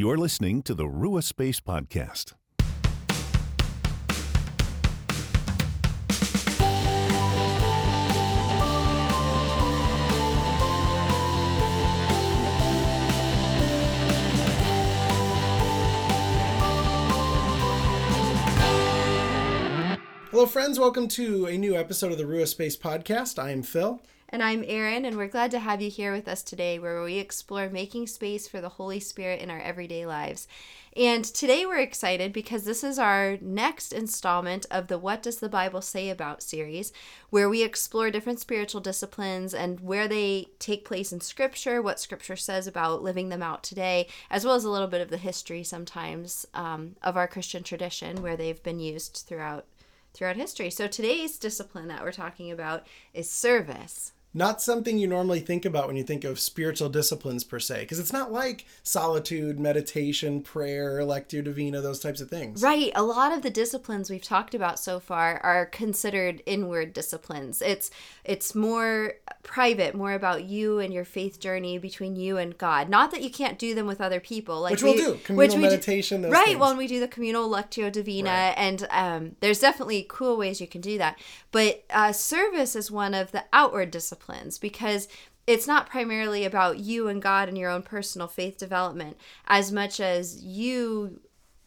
You're listening to the Rua Space Podcast. Hello, friends. Welcome to a new episode of the Rua Space Podcast. I am Phil. And I'm Erin, and we're glad to have you here with us today where we explore making space for the Holy Spirit in our everyday lives. And today we're excited because this is our next installment of the What Does the Bible Say About series, where we explore different spiritual disciplines and where they take place in Scripture, what Scripture says about living them out today, as well as a little bit of the history sometimes um, of our Christian tradition where they've been used throughout throughout history. So today's discipline that we're talking about is service not something you normally think about when you think of spiritual disciplines per se because it's not like solitude meditation prayer lectio divina those types of things. Right. A lot of the disciplines we've talked about so far are considered inward disciplines. It's it's more private more about you and your faith journey between you and god. Not that you can't do them with other people like which we, will do communal which meditation do, right things. when we do the communal lectio divina right. and um, there's definitely cool ways you can do that. But uh, service is one of the outward disciplines because it's not primarily about you and God and your own personal faith development as much as you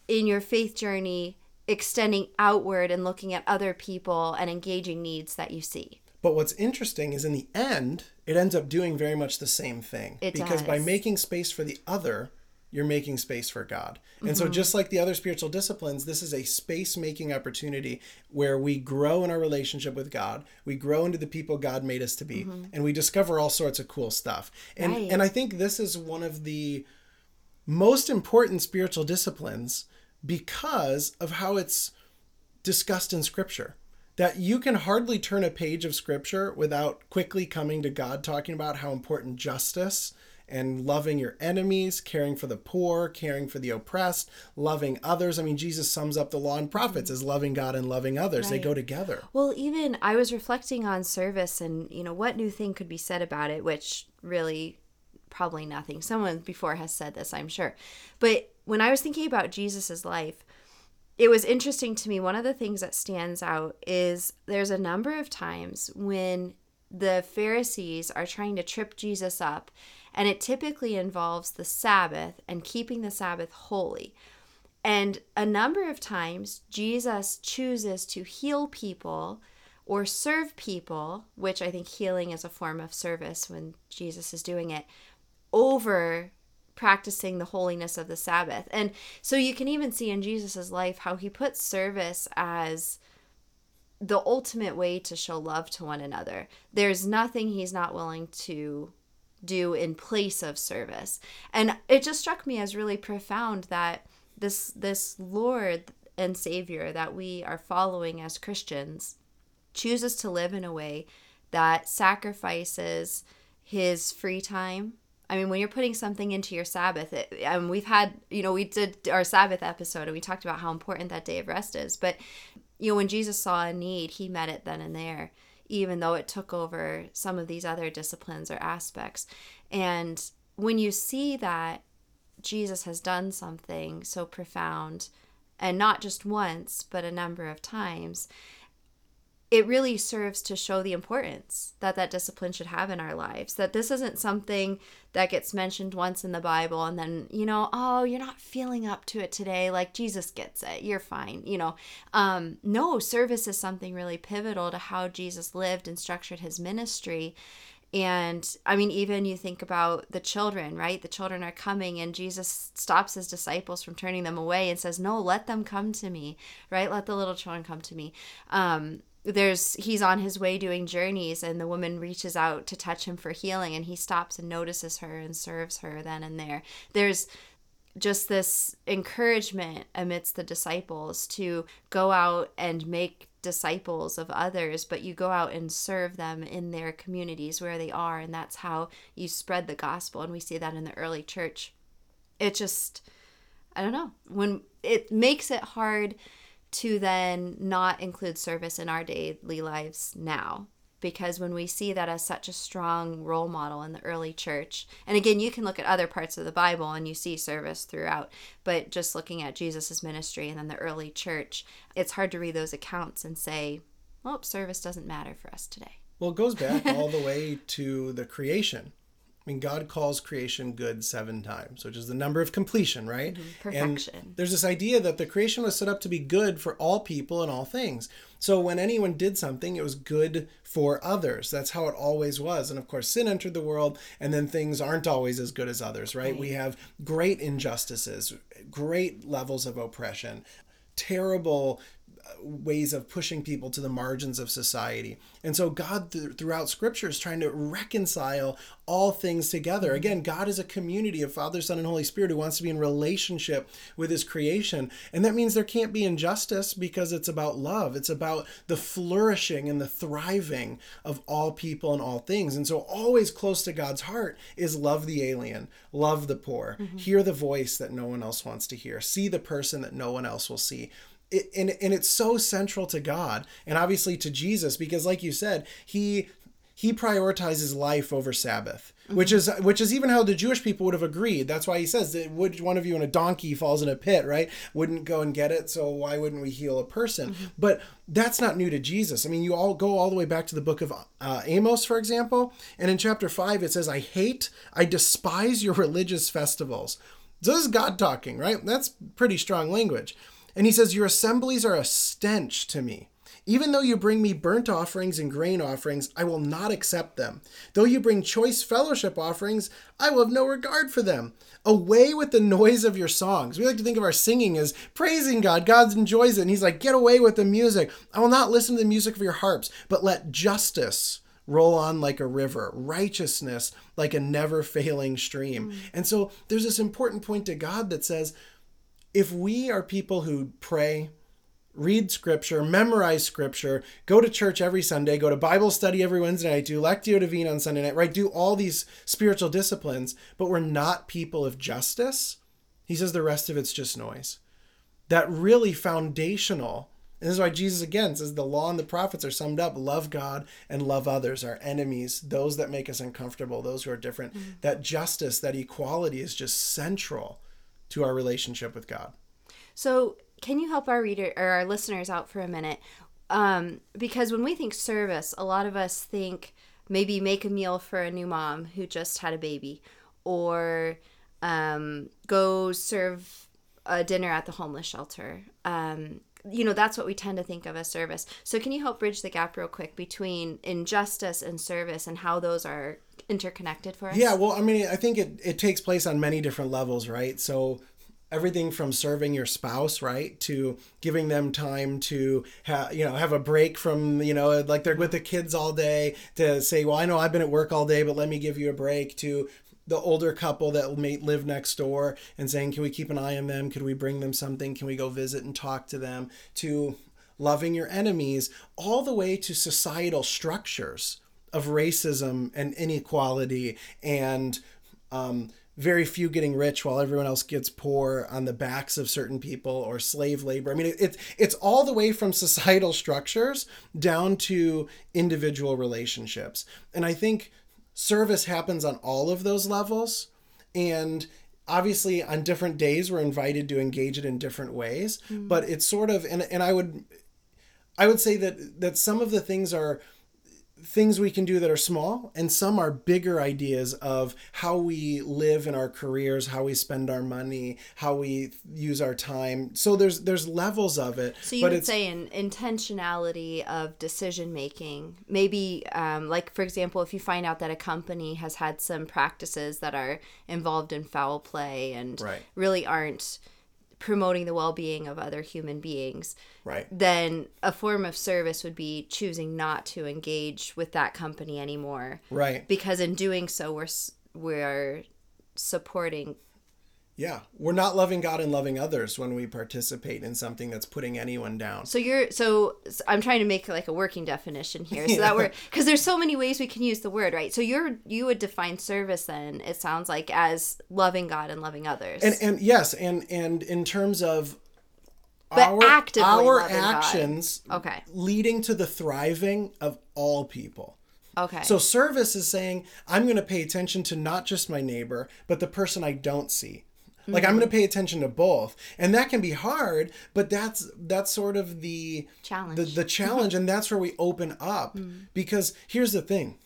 in your faith journey extending outward and looking at other people and engaging needs that you see. But what's interesting is in the end, it ends up doing very much the same thing. It because does. by making space for the other, you're making space for God. And mm-hmm. so, just like the other spiritual disciplines, this is a space making opportunity where we grow in our relationship with God, we grow into the people God made us to be, mm-hmm. and we discover all sorts of cool stuff. And, right. and I think this is one of the most important spiritual disciplines because of how it's discussed in Scripture. That you can hardly turn a page of Scripture without quickly coming to God talking about how important justice and loving your enemies, caring for the poor, caring for the oppressed, loving others. I mean, Jesus sums up the law and prophets as loving God and loving others. Right. They go together. Well, even I was reflecting on service and, you know, what new thing could be said about it, which really probably nothing. Someone before has said this, I'm sure. But when I was thinking about Jesus's life, it was interesting to me. One of the things that stands out is there's a number of times when the Pharisees are trying to trip Jesus up and it typically involves the Sabbath and keeping the Sabbath holy. And a number of times, Jesus chooses to heal people or serve people, which I think healing is a form of service when Jesus is doing it, over practicing the holiness of the Sabbath. And so you can even see in Jesus' life how he puts service as the ultimate way to show love to one another. There's nothing he's not willing to do in place of service. And it just struck me as really profound that this this Lord and Savior that we are following as Christians chooses to live in a way that sacrifices his free time. I mean, when you're putting something into your Sabbath, it, and we've had, you know, we did our Sabbath episode and we talked about how important that day of rest is. But, you know, when Jesus saw a need, he met it then and there even though it took over some of these other disciplines or aspects. And when you see that Jesus has done something so profound, and not just once, but a number of times, it really serves to show the importance that that discipline should have in our lives. That this isn't something that gets mentioned once in the Bible and then, you know, oh, you're not feeling up to it today. Like Jesus gets it. You're fine. You know, um, no, service is something really pivotal to how Jesus lived and structured his ministry. And I mean, even you think about the children, right? The children are coming, and Jesus stops his disciples from turning them away and says, No, let them come to me, right? Let the little children come to me. Um, there's he's on his way doing journeys and the woman reaches out to touch him for healing and he stops and notices her and serves her then and there. There's just this encouragement amidst the disciples to go out and make disciples of others but you go out and serve them in their communities where they are and that's how you spread the gospel and we see that in the early church. It just i don't know. When it makes it hard to then not include service in our daily lives now because when we see that as such a strong role model in the early church, and again, you can look at other parts of the Bible and you see service throughout, but just looking at Jesus' ministry and then the early church, it's hard to read those accounts and say, well, service doesn't matter for us today. Well, it goes back all the way to the creation. I mean, God calls creation good seven times, which is the number of completion, right? Mm-hmm. Perfection. And there's this idea that the creation was set up to be good for all people and all things. So when anyone did something, it was good for others. That's how it always was. And of course, sin entered the world, and then things aren't always as good as others, right? right. We have great injustices, great levels of oppression, terrible ways of pushing people to the margins of society. And so God th- throughout scripture is trying to reconcile all things together. Again, God is a community of Father, Son, and Holy Spirit who wants to be in relationship with his creation. And that means there can't be injustice because it's about love. It's about the flourishing and the thriving of all people and all things. And so always close to God's heart is love the alien, love the poor, mm-hmm. hear the voice that no one else wants to hear, see the person that no one else will see it, and, and it's so central to God and obviously to Jesus because like you said he he prioritizes life over Sabbath, mm-hmm. which is which is even how the Jewish people would have agreed. That's why he says that would one of you in a donkey falls in a pit, right? Wouldn't go and get it, so why wouldn't we heal a person? Mm-hmm. But that's not new to Jesus. I mean, you all go all the way back to the book of uh, Amos, for example, and in chapter five it says, "I hate, I despise your religious festivals." So this is God talking, right? That's pretty strong language. And he says, Your assemblies are a stench to me. Even though you bring me burnt offerings and grain offerings, I will not accept them. Though you bring choice fellowship offerings, I will have no regard for them. Away with the noise of your songs. We like to think of our singing as praising God. God enjoys it. And He's like, Get away with the music. I will not listen to the music of your harps, but let justice roll on like a river, righteousness like a never failing stream. Mm. And so there's this important point to God that says, if we are people who pray, read scripture, memorize scripture, go to church every Sunday, go to Bible study every Wednesday night, do Lectio Divina on Sunday night, right? Do all these spiritual disciplines, but we're not people of justice. He says the rest of it's just noise. That really foundational, and this is why Jesus again says the law and the prophets are summed up love God and love others, our enemies, those that make us uncomfortable, those who are different. Mm-hmm. That justice, that equality is just central to our relationship with God. So, can you help our reader or our listeners out for a minute? Um, because when we think service, a lot of us think maybe make a meal for a new mom who just had a baby, or um, go serve a dinner at the homeless shelter. Um, you know, that's what we tend to think of as service. So, can you help bridge the gap real quick between injustice and service and how those are interconnected for us? Yeah, well, I mean, I think it, it takes place on many different levels, right? So everything from serving your spouse right to giving them time to have you know have a break from you know like they're with the kids all day to say well i know i've been at work all day but let me give you a break to the older couple that may live next door and saying can we keep an eye on them could we bring them something can we go visit and talk to them to loving your enemies all the way to societal structures of racism and inequality and um, very few getting rich while everyone else gets poor on the backs of certain people or slave labor. I mean, it, it, it's all the way from societal structures down to individual relationships. And I think service happens on all of those levels. And obviously, on different days, we're invited to engage it in different ways. Mm-hmm. But it's sort of, and, and I would. I would say that that some of the things are things we can do that are small and some are bigger ideas of how we live in our careers how we spend our money how we use our time so there's there's levels of it so you would say an intentionality of decision making maybe um, like for example if you find out that a company has had some practices that are involved in foul play and right. really aren't promoting the well-being of other human beings right. then a form of service would be choosing not to engage with that company anymore. Right. Because in doing so we're we're supporting yeah, we're not loving God and loving others when we participate in something that's putting anyone down. So you're so I'm trying to make like a working definition here, so yeah. that we're because there's so many ways we can use the word, right? So you're you would define service then it sounds like as loving God and loving others. And and yes, and and in terms of But our, actively our loving God. actions Okay. leading to the thriving of all people. Okay. So service is saying I'm going to pay attention to not just my neighbor, but the person I don't see. Like I'm mm-hmm. going to pay attention to both, and that can be hard. But that's that's sort of the Challenge. the, the challenge, and that's where we open up. Mm. Because here's the thing,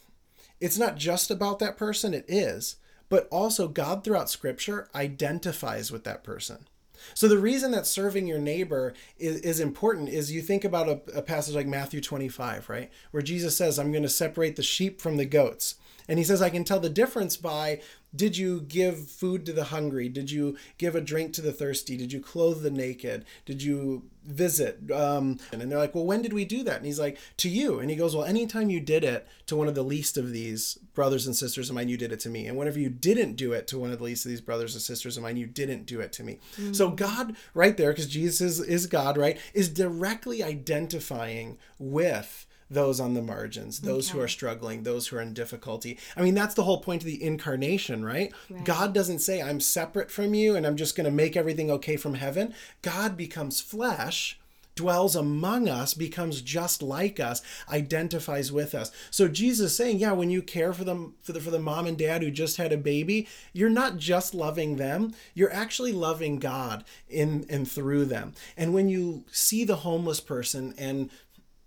it's not just about that person. It is, but also God throughout Scripture identifies with that person. So the reason that serving your neighbor is, is important is you think about a, a passage like Matthew 25, right? Where Jesus says, I'm going to separate the sheep from the goats. And he says, I can tell the difference by did you give food to the hungry? Did you give a drink to the thirsty? Did you clothe the naked? Did you visit? Um, and they're like, Well, when did we do that? And he's like, To you. And he goes, Well, anytime you did it to one of the least of these brothers and sisters of mine, you did it to me. And whenever you didn't do it to one of the least of these brothers and sisters of mine, you didn't do it to me. So God, right there, because Jesus is, is God, right, is directly identifying with those on the margins, those who are struggling, those who are in difficulty. I mean, that's the whole point of the incarnation, right? God doesn't say, I'm separate from you and I'm just going to make everything okay from heaven. God becomes flesh. Dwells among us, becomes just like us, identifies with us. So Jesus is saying, yeah, when you care for them for the for the mom and dad who just had a baby, you're not just loving them, you're actually loving God in and through them. And when you see the homeless person and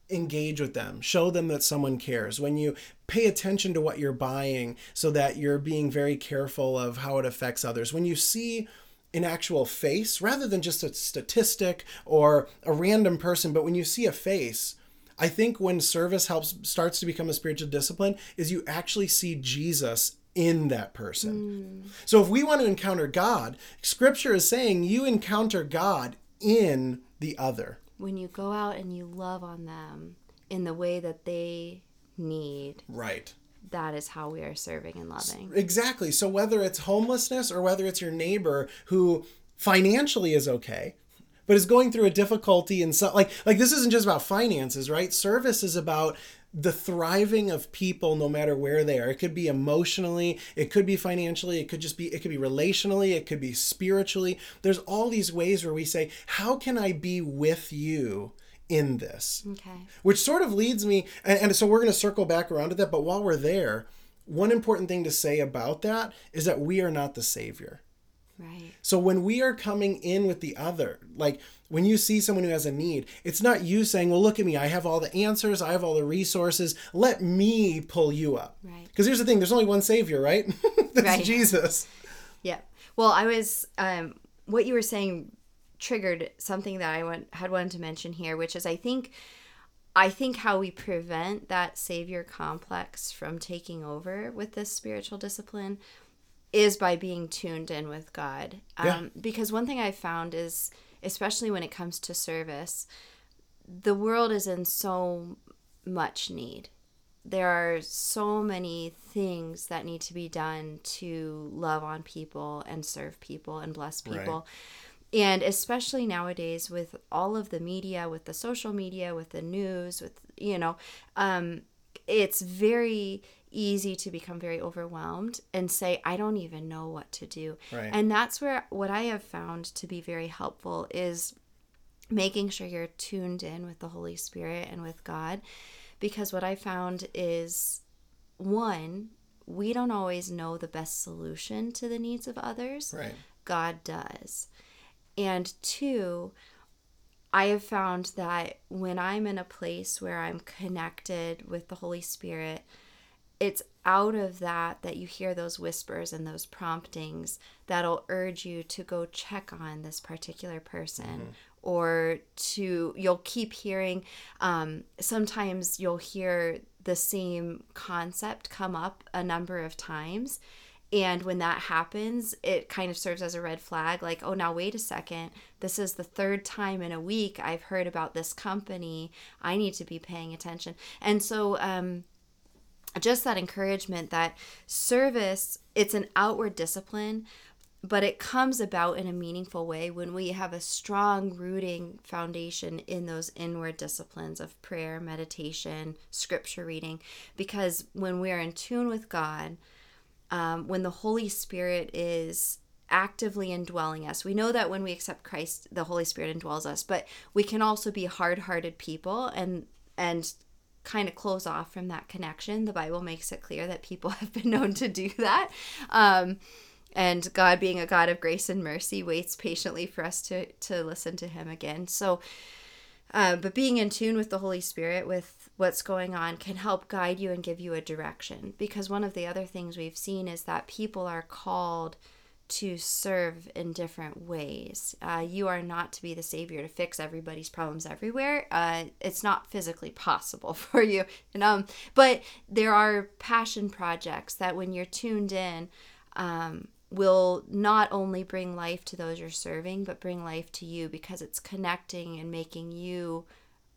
engage with them. Show them that someone cares. When you pay attention to what you're buying so that you're being very careful of how it affects others. When you see an actual face rather than just a statistic or a random person but when you see a face i think when service helps starts to become a spiritual discipline is you actually see jesus in that person. Mm. So if we want to encounter god scripture is saying you encounter god in the other when you go out and you love on them in the way that they need, right that is how we are serving and loving. Exactly. So whether it's homelessness or whether it's your neighbor who financially is okay, but is going through a difficulty and so like like this isn't just about finances, right? Service is about the thriving of people no matter where they are. It could be emotionally, it could be financially, it could just be it could be relationally, it could be spiritually. There's all these ways where we say, "How can I be with you?" in this Okay. which sort of leads me and, and so we're going to circle back around to that but while we're there one important thing to say about that is that we are not the savior Right. so when we are coming in with the other like when you see someone who has a need it's not you saying well look at me i have all the answers i have all the resources let me pull you up Right. because here's the thing there's only one savior right that's Right. jesus Yeah. Well, I was um what you were saying triggered something that I want, had wanted to mention here, which is I think I think how we prevent that savior complex from taking over with this spiritual discipline is by being tuned in with God. Um, Yeah. Because one thing I've found is, especially when it comes to service, the world is in so much need. There are so many things that need to be done to love on people and serve people and bless Right. people. And especially nowadays with all of the media, with the social media, with the news, with, you know, um, it's very easy to become very overwhelmed and say, I don't even know what to do. Right. And that's where what I have found to be very helpful is making sure you're tuned in with the Holy Spirit and with God. Because what I found is one, we don't always know the best solution to the needs of others. right God does. And two, I have found that when I'm in a place where I'm connected with the Holy Spirit, it's out of that that you hear those whispers and those promptings that'll urge you to go check on this particular person or to you'll keep hearing um, sometimes you'll hear the same concept come up a number of times and when that happens, it kind of serves as a red flag like, oh, now wait a second. This is the third time in a week I've heard about this company. I need to be paying attention. And so, um, just that encouragement that service, it's an outward discipline, but it comes about in a meaningful way when we have a strong rooting foundation in those inward disciplines of prayer, meditation, scripture reading. Because when we're in tune with God, um, when the Holy Spirit is actively indwelling us. We know that when we accept Christ, the Holy Spirit indwells us, but we can also be hard-hearted people and and kind of close off from that connection. The Bible makes it clear that people have been known to do that. Um, and God, being a God of grace and mercy, waits patiently for us to to listen to Him again. So, uh, but being in tune with the Holy Spirit, with what's going on, can help guide you and give you a direction. Because one of the other things we've seen is that people are called to serve in different ways. Uh, you are not to be the savior to fix everybody's problems everywhere. Uh, it's not physically possible for you. And, um, but there are passion projects that when you're tuned in, um, will not only bring life to those you're serving, but bring life to you because it's connecting and making you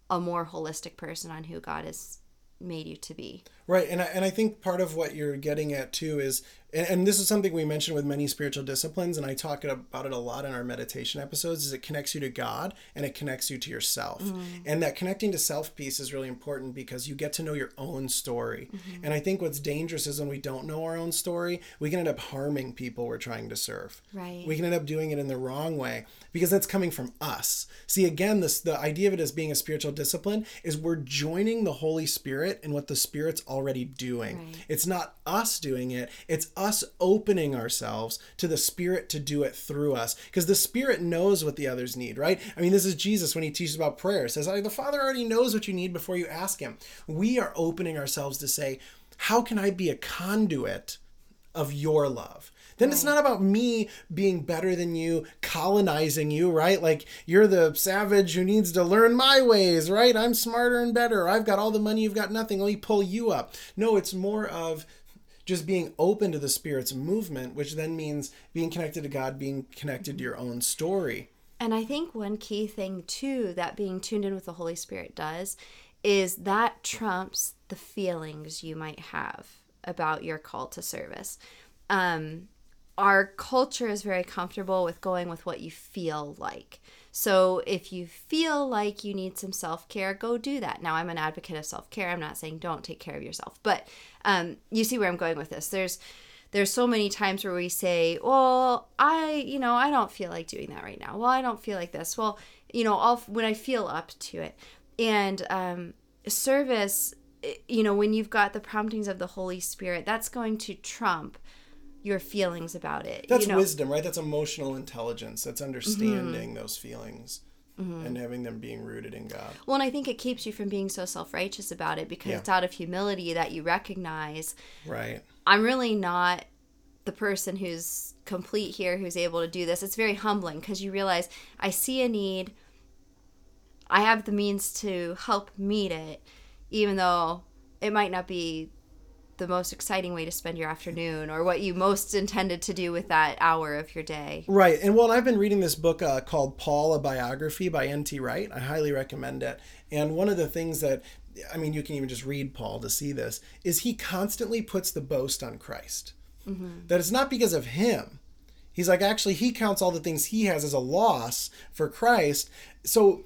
a more holistic person on who God has made you to be. Right. And I, and I think part of what you're getting at too is and, and this is something we mentioned with many spiritual disciplines and i talk about it a lot in our meditation episodes is it connects you to god and it connects you to yourself mm-hmm. and that connecting to self piece is really important because you get to know your own story mm-hmm. and i think what's dangerous is when we don't know our own story we can end up harming people we're trying to serve right we can end up doing it in the wrong way because that's coming from us see again this the idea of it as being a spiritual discipline is we're joining the holy spirit in what the spirit's already doing right. it's not us doing it it's us opening ourselves to the Spirit to do it through us. Because the Spirit knows what the others need, right? I mean, this is Jesus when he teaches about prayer. says, The Father already knows what you need before you ask him. We are opening ourselves to say, How can I be a conduit of your love? Then right. it's not about me being better than you, colonizing you, right? Like you're the savage who needs to learn my ways, right? I'm smarter and better. I've got all the money, you've got nothing. Let me pull you up. No, it's more of just being open to the Spirit's movement, which then means being connected to God, being connected to your own story. And I think one key thing, too, that being tuned in with the Holy Spirit does is that trumps the feelings you might have about your call to service. Um, our culture is very comfortable with going with what you feel like. So if you feel like you need some self care, go do that. Now, I'm an advocate of self care. I'm not saying don't take care of yourself, but um, you see where I'm going with this. There's there's so many times where we say, "Well, I, you know, I don't feel like doing that right now. Well, I don't feel like this. Well, you know, I'll when I feel up to it." And um, service, eh, you know, when you've got the promptings of the Holy Spirit, that's going to trump your feelings about it. That's you know? wisdom, right? That's emotional intelligence. That's understanding mm-hmm. those feelings. Mm-hmm. and having them being rooted in God. Well, and I think it keeps you from being so self righteous about it because yeah. it's out of humility that you recognize, right? I'm really not the person who's complete here, who's able to do this. It's very humbling because you realize I see a need, I have the means to help meet it, even though it might not be the most exciting way to spend your afternoon or what you most intended to do with that hour of your day. Right. And well, I've been reading this book uh, called Paul, a biography by N.T. Wright. I highly recommend it. And one of the things that, I mean, you can even just read Paul to see this, is he constantly puts the boast on Christ. Mm-hmm. That it's not because of him. He's like, actually, he counts all the things he has as a loss for Christ. So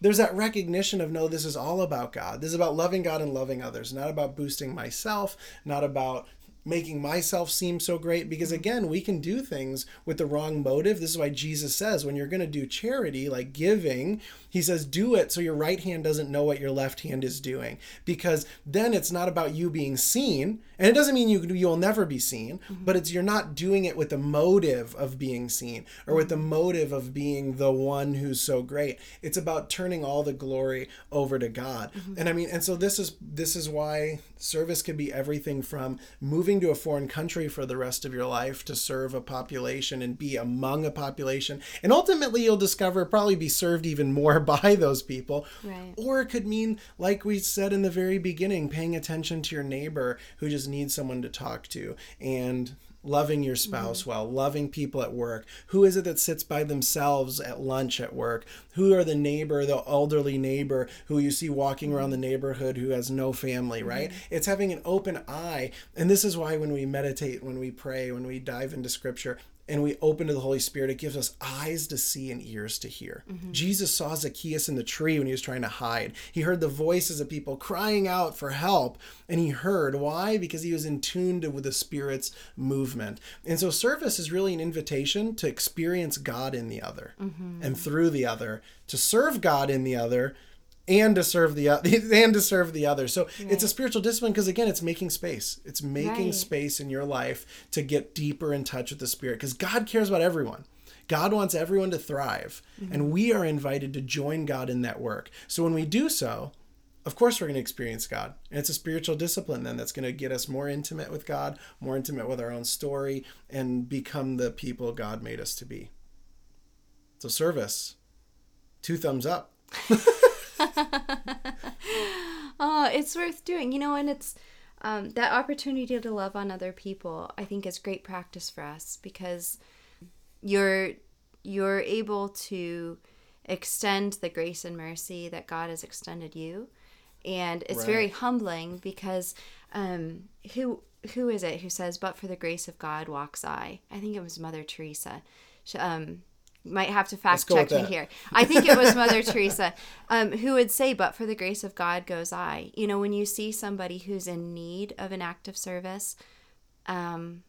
there's that recognition of no, this is all about God. This is about loving God and loving others, not about boosting myself, not about making myself seem so great because again we can do things with the wrong motive this is why jesus says when you're going to do charity like giving he says do it so your right hand doesn't know what your left hand is doing because then it's not about you being seen and it doesn't mean you you'll never be seen mm-hmm. but it's you're not doing it with the motive of being seen or with the mm-hmm. motive of being the one who's so great it's about turning all the glory over to god mm-hmm. and i mean and so this is this is why service can be everything from moving to a foreign country for the rest of your life to serve a population and be among a population and ultimately you'll discover probably be served even more by those people right. or it could mean like we said in the very beginning paying attention to your neighbor who just needs someone to talk to and loving your spouse mm-hmm. well, loving people at work. Who is it that sits by themselves at lunch at work? Who are the neighbor, the elderly neighbor who you see walking around the mm-hmm. neighborhood who has no family, right? Mm-hmm. It's having an open eye. And this is why when we meditate, when we pray, when we dive into scripture, and we open to the Holy Spirit, it gives us eyes to see and ears to hear. Mm-hmm. Jesus saw Zacchaeus in the tree when he was trying to hide. He heard the voices of people crying out for help, and he heard. Why? Because he was in tune with the Spirit's movement. And so, service is really an invitation to experience God in the other mm-hmm. and through the other, to serve God in the other and to serve the and to serve the other. So it's a spiritual discipline because again, it's making space. It's making Right. space in your life to get deeper in touch with the Spirit because God cares about everyone. God wants everyone to thrive, mm-hmm. and we are invited to join God in that work. So when we do so, of course we're going to experience God. And it's a spiritual discipline then that's going to get us more intimate with God, more intimate with our own story, and become the people God made us to be. So service, two thumbs up. Oh, it's worth doing. You know, and it's um, that opportunity to love on other people. I think is great practice for us because you're you're able to extend the grace and mercy that God has extended you, and it's very humbling because um, who who is it who says, "But for the grace of God walks I." I think it was Mother Teresa. She, um, might have to fact check me here. I think it was Mother Teresa um, who would say, "But for the grace of God goes I." You know, when you see somebody who's in need of an act of service, um,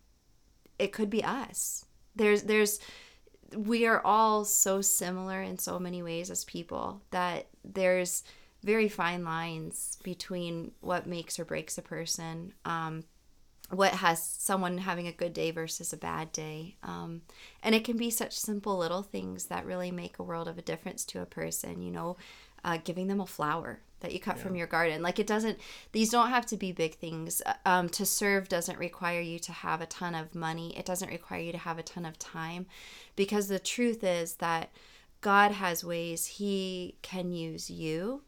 it could be us. There's, there's, we are all so similar in so many ways as people that there's very fine lines between what makes or breaks a person. Um, what has someone having a good day versus a bad day. Um, and it can be such simple little things that really make a world of a difference to a person, you know, uh, giving them a flower that you cut from your garden. Like it doesn't, these don't have to be big things. Uh, Um, to serve doesn't require you to have a ton of money, it doesn't require you to have a ton of time because the truth is that God has ways He can use you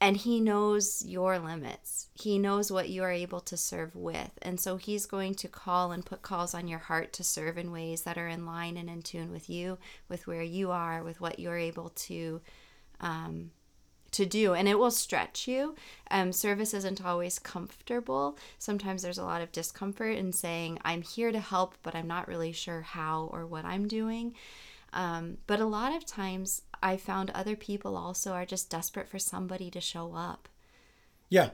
and he knows your limits. He knows what you are able to serve with. And so he's going to call and put calls on your heart to serve in ways that are in line and in tune with you, with where you are, with what you're able to um, to do and it will stretch you um, service isn't always comfortable sometimes there's a lot of discomfort in saying i'm here to help but i'm not really sure how or what i'm doing um, but a lot of times i found other people also are just desperate for somebody to show up Yeah.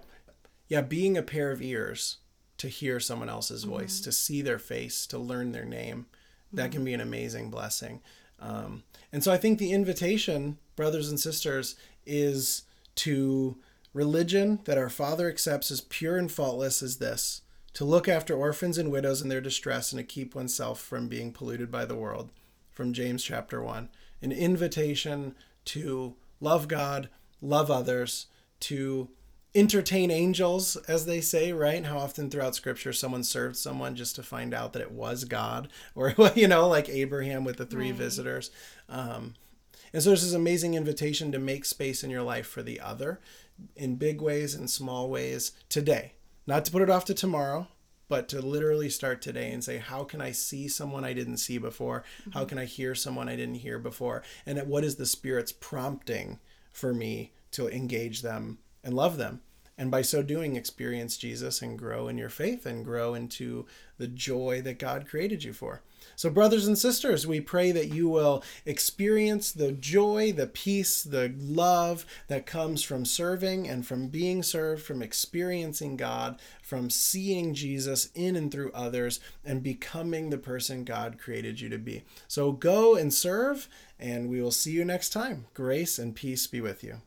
Yeah, being a pair of ears to hear someone else's voice, to see their face, to learn their name, that can be an amazing blessing. Um, and so I think the invitation, brothers and sisters, is to religion that our Father accepts as pure and faultless as this to look after orphans and widows in their distress and to keep oneself from being polluted by the world. From James chapter 1. An invitation to love God, love others, to entertain angels, as they say, right? How often throughout scripture someone served someone just to find out that it was God, or, you know, like Abraham with the three Right. visitors. Um, and so there's this amazing invitation to make space in your life for the other in big ways and small ways today. Not to put it off to tomorrow, but to literally start today and say, how can I see someone I didn't see before? How mm-hmm. can I hear someone I didn't hear before? And what is the Spirit's prompting for me to engage them and love them? And by so doing, experience Jesus and grow in your faith and grow into the joy that God created you for. So, brothers and sisters, we pray that you will experience the joy, the peace, the love that comes from serving and from being served, from experiencing God, from seeing Jesus in and through others, and becoming the person God created you to be. So, go and serve, and we will see you next time. Grace and peace be with you.